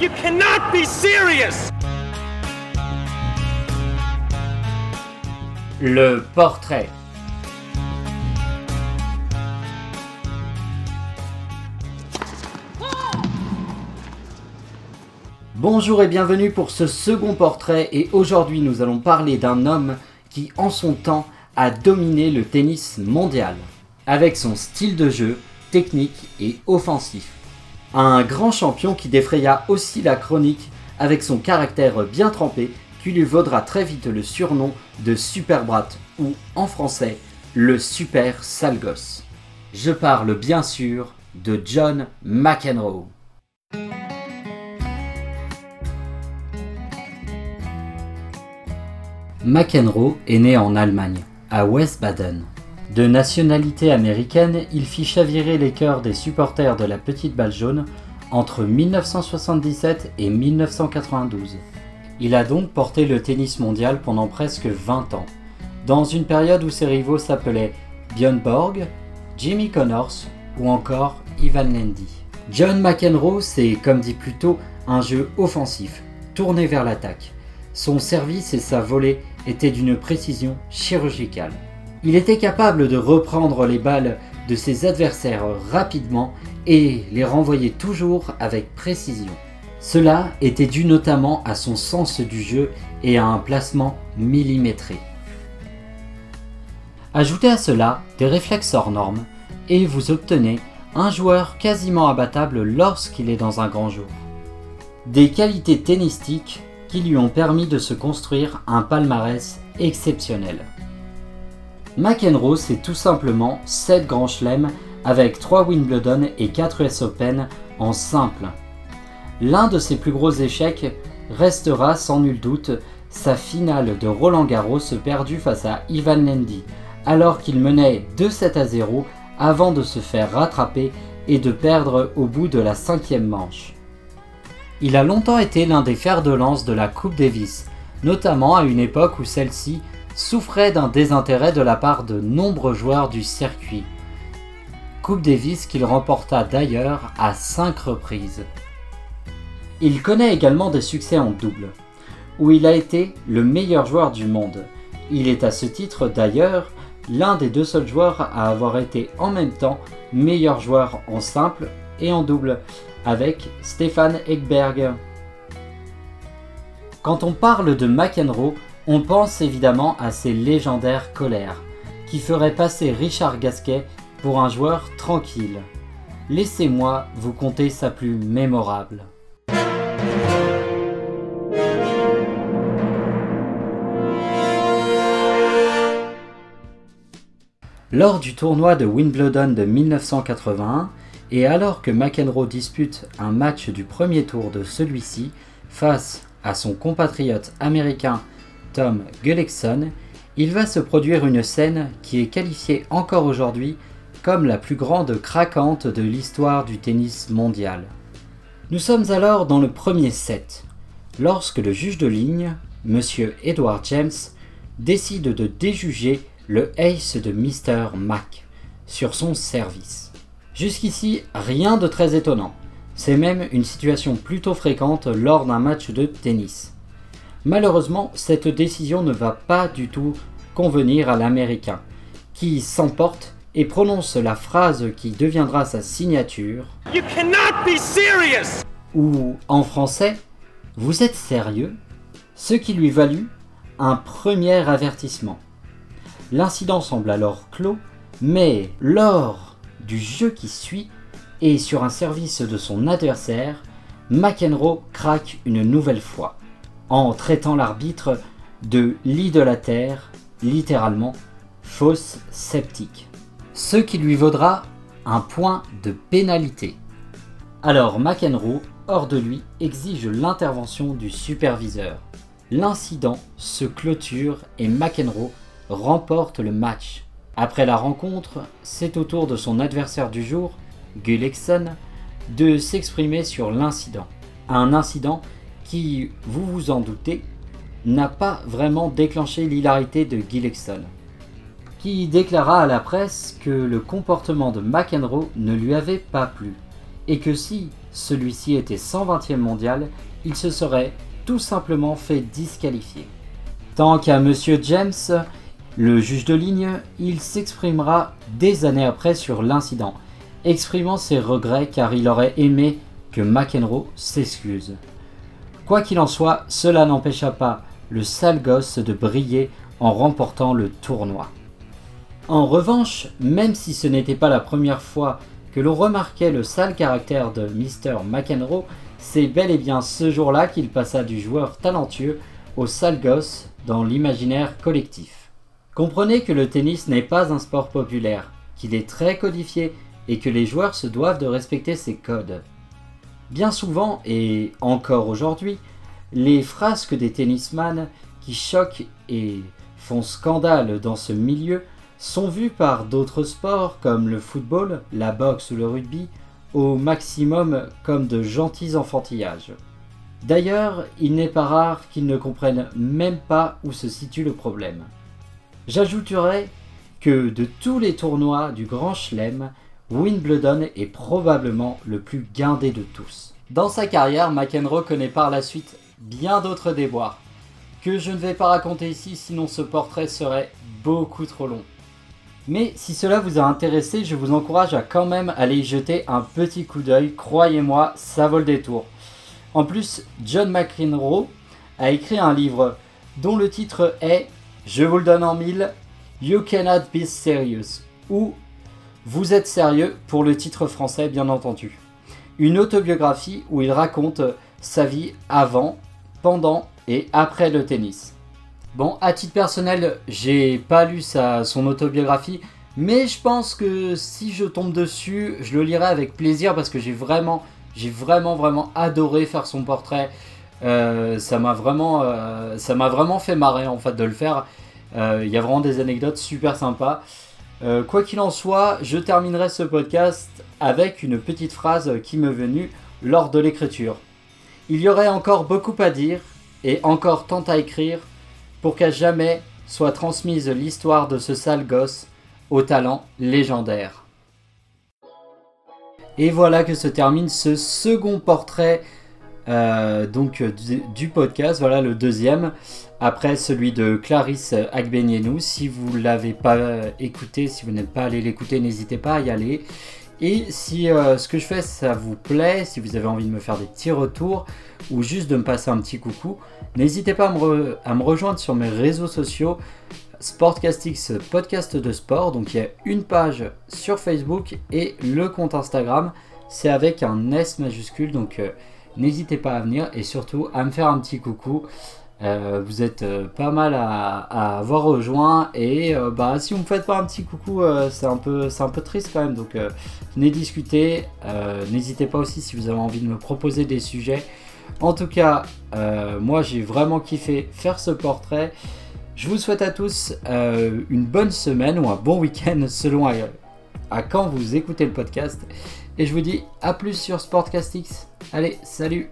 You cannot be serious! Le portrait. Bonjour et bienvenue pour ce second portrait et aujourd'hui nous allons parler d'un homme qui en son temps a dominé le tennis mondial avec son style de jeu technique et offensif. Un grand champion qui défraya aussi la chronique avec son caractère bien trempé qui lui vaudra très vite le surnom de Super Brat ou en français le Super Sale. Je parle bien sûr de John McEnroe. McEnroe est né en Allemagne, à West-Baden. De nationalité américaine, il fit chavirer les cœurs des supporters de la Petite Balle Jaune entre 1977 et 1992. Il a donc porté le tennis mondial pendant presque 20 ans, dans une période où ses rivaux s'appelaient Björn Borg, Jimmy Connors ou encore Ivan Lendl. John McEnroe, c'est comme dit plus tôt un jeu offensif, tourné vers l'attaque. Son service et sa volée étaient d'une précision chirurgicale. Il était capable de reprendre les balles de ses adversaires rapidement et les renvoyer toujours avec précision. Cela était dû notamment à son sens du jeu et à un placement millimétré. Ajoutez à cela des réflexes hors normes et vous obtenez un joueur quasiment abattable lorsqu'il est dans un grand jour. Des qualités tennistiques lui ont permis de se construire un palmarès exceptionnel. McEnroe, c'est tout simplement 7 grands chelems avec 3 Wimbledon et 4 US Open en simple. L'un de ses plus gros échecs restera sans nul doute sa finale de Roland Garros perdue face à Ivan Lendl alors qu'il menait 2-7 à 0 avant de se faire rattraper et de perdre au bout de la cinquième manche. Il a longtemps été l'un des fers de lance de la Coupe Davis, notamment à une époque où celle-ci souffrait d'un désintérêt de la part de nombreux joueurs du circuit. Coupe Davis qu'il remporta d'ailleurs à 5 reprises. Il connaît également des succès en double, où il a été le meilleur joueur du monde. Il est à ce titre d'ailleurs l'un des deux seuls joueurs à avoir été en même temps meilleur joueur en simple et en double, avec Stéphane Ekberg. Quand on parle de McEnroe, on pense évidemment à ses légendaires colères, qui feraient passer Richard Gasquet pour un joueur tranquille. Laissez-moi vous conter sa plus mémorable. Lors du tournoi de Wimbledon de 1981, et alors que McEnroe dispute un match du premier tour de celui-ci face à son compatriote américain Tom Gullickson, il va se produire une scène qui est qualifiée encore aujourd'hui comme la plus grande craquante de l'histoire du tennis mondial. Nous sommes alors dans le premier set, lorsque le juge de ligne, M. Edward James, décide de déjuger le ace de Mr. Mac sur son service. Jusqu'ici, rien de très étonnant. C'est même une situation plutôt fréquente lors d'un match de tennis. Malheureusement, cette décision ne va pas du tout convenir à l'Américain, qui s'emporte et prononce la phrase qui deviendra sa signature. You cannot be serious! Ou en français, vous êtes sérieux? Ce qui lui valut un premier avertissement. L'incident semble alors clos, mais lors du jeu qui suit et sur un service de son adversaire, McEnroe craque une nouvelle fois en traitant l'arbitre de l'idolataire, littéralement fausse sceptique. Ce qui lui vaudra un point de pénalité. Alors McEnroe, hors de lui, exige l'intervention du superviseur. L'incident se clôture et McEnroe remporte le match. Après la rencontre, c'est au tour de son adversaire du jour, Gullickson, de s'exprimer sur l'incident. Un incident qui, vous vous en doutez, n'a pas vraiment déclenché l'hilarité de Gillickson, qui déclara à la presse que le comportement de McEnroe ne lui avait pas plu et que si celui-ci était 120e mondial, il se serait tout simplement fait disqualifier. Tant qu'à Monsieur James, le juge de ligne, il s'exprimera des années après sur l'incident, exprimant ses regrets car il aurait aimé que McEnroe s'excuse. Quoi qu'il en soit, cela n'empêcha pas le sale gosse de briller en remportant le tournoi. En revanche, même si ce n'était pas la première fois que l'on remarquait le sale caractère de Mr. McEnroe, c'est bel et bien ce jour-là qu'il passa du joueur talentueux au sale gosse dans l'imaginaire collectif. Comprenez que le tennis n'est pas un sport populaire, qu'il est très codifié et que les joueurs se doivent de respecter ses codes. Bien souvent, et encore aujourd'hui, les frasques des tennisman qui choquent et font scandale dans ce milieu sont vus par d'autres sports comme le football, la boxe ou le rugby au maximum comme de gentils enfantillages. D'ailleurs, il n'est pas rare qu'ils ne comprennent même pas où se situe le problème. J'ajouterai que de tous les tournois du Grand Chelem, Wimbledon est probablement le plus guindé de tous. Dans sa carrière, McEnroe connaît par la suite bien d'autres déboires, que je ne vais pas raconter ici sinon ce portrait serait beaucoup trop long. Mais si cela vous a intéressé, je vous encourage à quand même aller y jeter un petit coup d'œil. Croyez-moi, ça vaut le détour. En plus, John McEnroe a écrit un livre dont le titre est, je vous le donne en mille, You Cannot Be Serious, ou Vous êtes sérieux pour le titre français bien entendu. Une autobiographie où il raconte sa vie avant, pendant et après le tennis. Bon, à titre personnel, j'ai pas lu sa, son autobiographie, mais je pense que si je tombe dessus, je le lirai avec plaisir parce que j'ai vraiment, j'ai vraiment, vraiment adoré faire son portrait. Euh, ça m'a vraiment, euh, ça m'a vraiment fait marrer en fait de le faire. Euh, il y a vraiment des anecdotes super sympas. quoi qu'il en soit, je terminerai ce podcast avec une petite phrase qui m'est venue lors de l'écriture. Il y aurait encore beaucoup à dire et encore tant à écrire pour qu'à jamais soit transmise l'histoire de ce sale gosse au talent légendaire. Et voilà que se termine ce second portrait euh, donc du, podcast, voilà le deuxième, après celui de Clarisse Agbenienou. Si vous l'avez pas écouté, si vous n'êtes pas allé l'écouter, n'hésitez pas à y aller. Et si euh, ce que je fais ça vous plaît, si vous avez envie de me faire des petits retours ou juste de me passer un petit coucou, n'hésitez pas à me, rejoindre sur mes réseaux sociaux Sportcastix podcast de sport. Donc il y a une page sur Facebook et le compte Instagram, c'est avec un S majuscule. Donc euh, n'hésitez pas à venir et surtout à me faire un petit coucou. Euh, vous êtes euh, pas mal à, avoir rejoint et euh, bah, si vous me faites pas un petit coucou, c'est un, peu, un peu triste quand même. Donc venez discuter. N'hésitez pas aussi si vous avez envie de me proposer des sujets. En tout cas, moi j'ai vraiment kiffé faire ce portrait. Je vous souhaite à tous une bonne semaine ou un bon week-end selon à, quand vous écoutez le podcast. Et je vous dis à plus sur Sportcastix. Allez, salut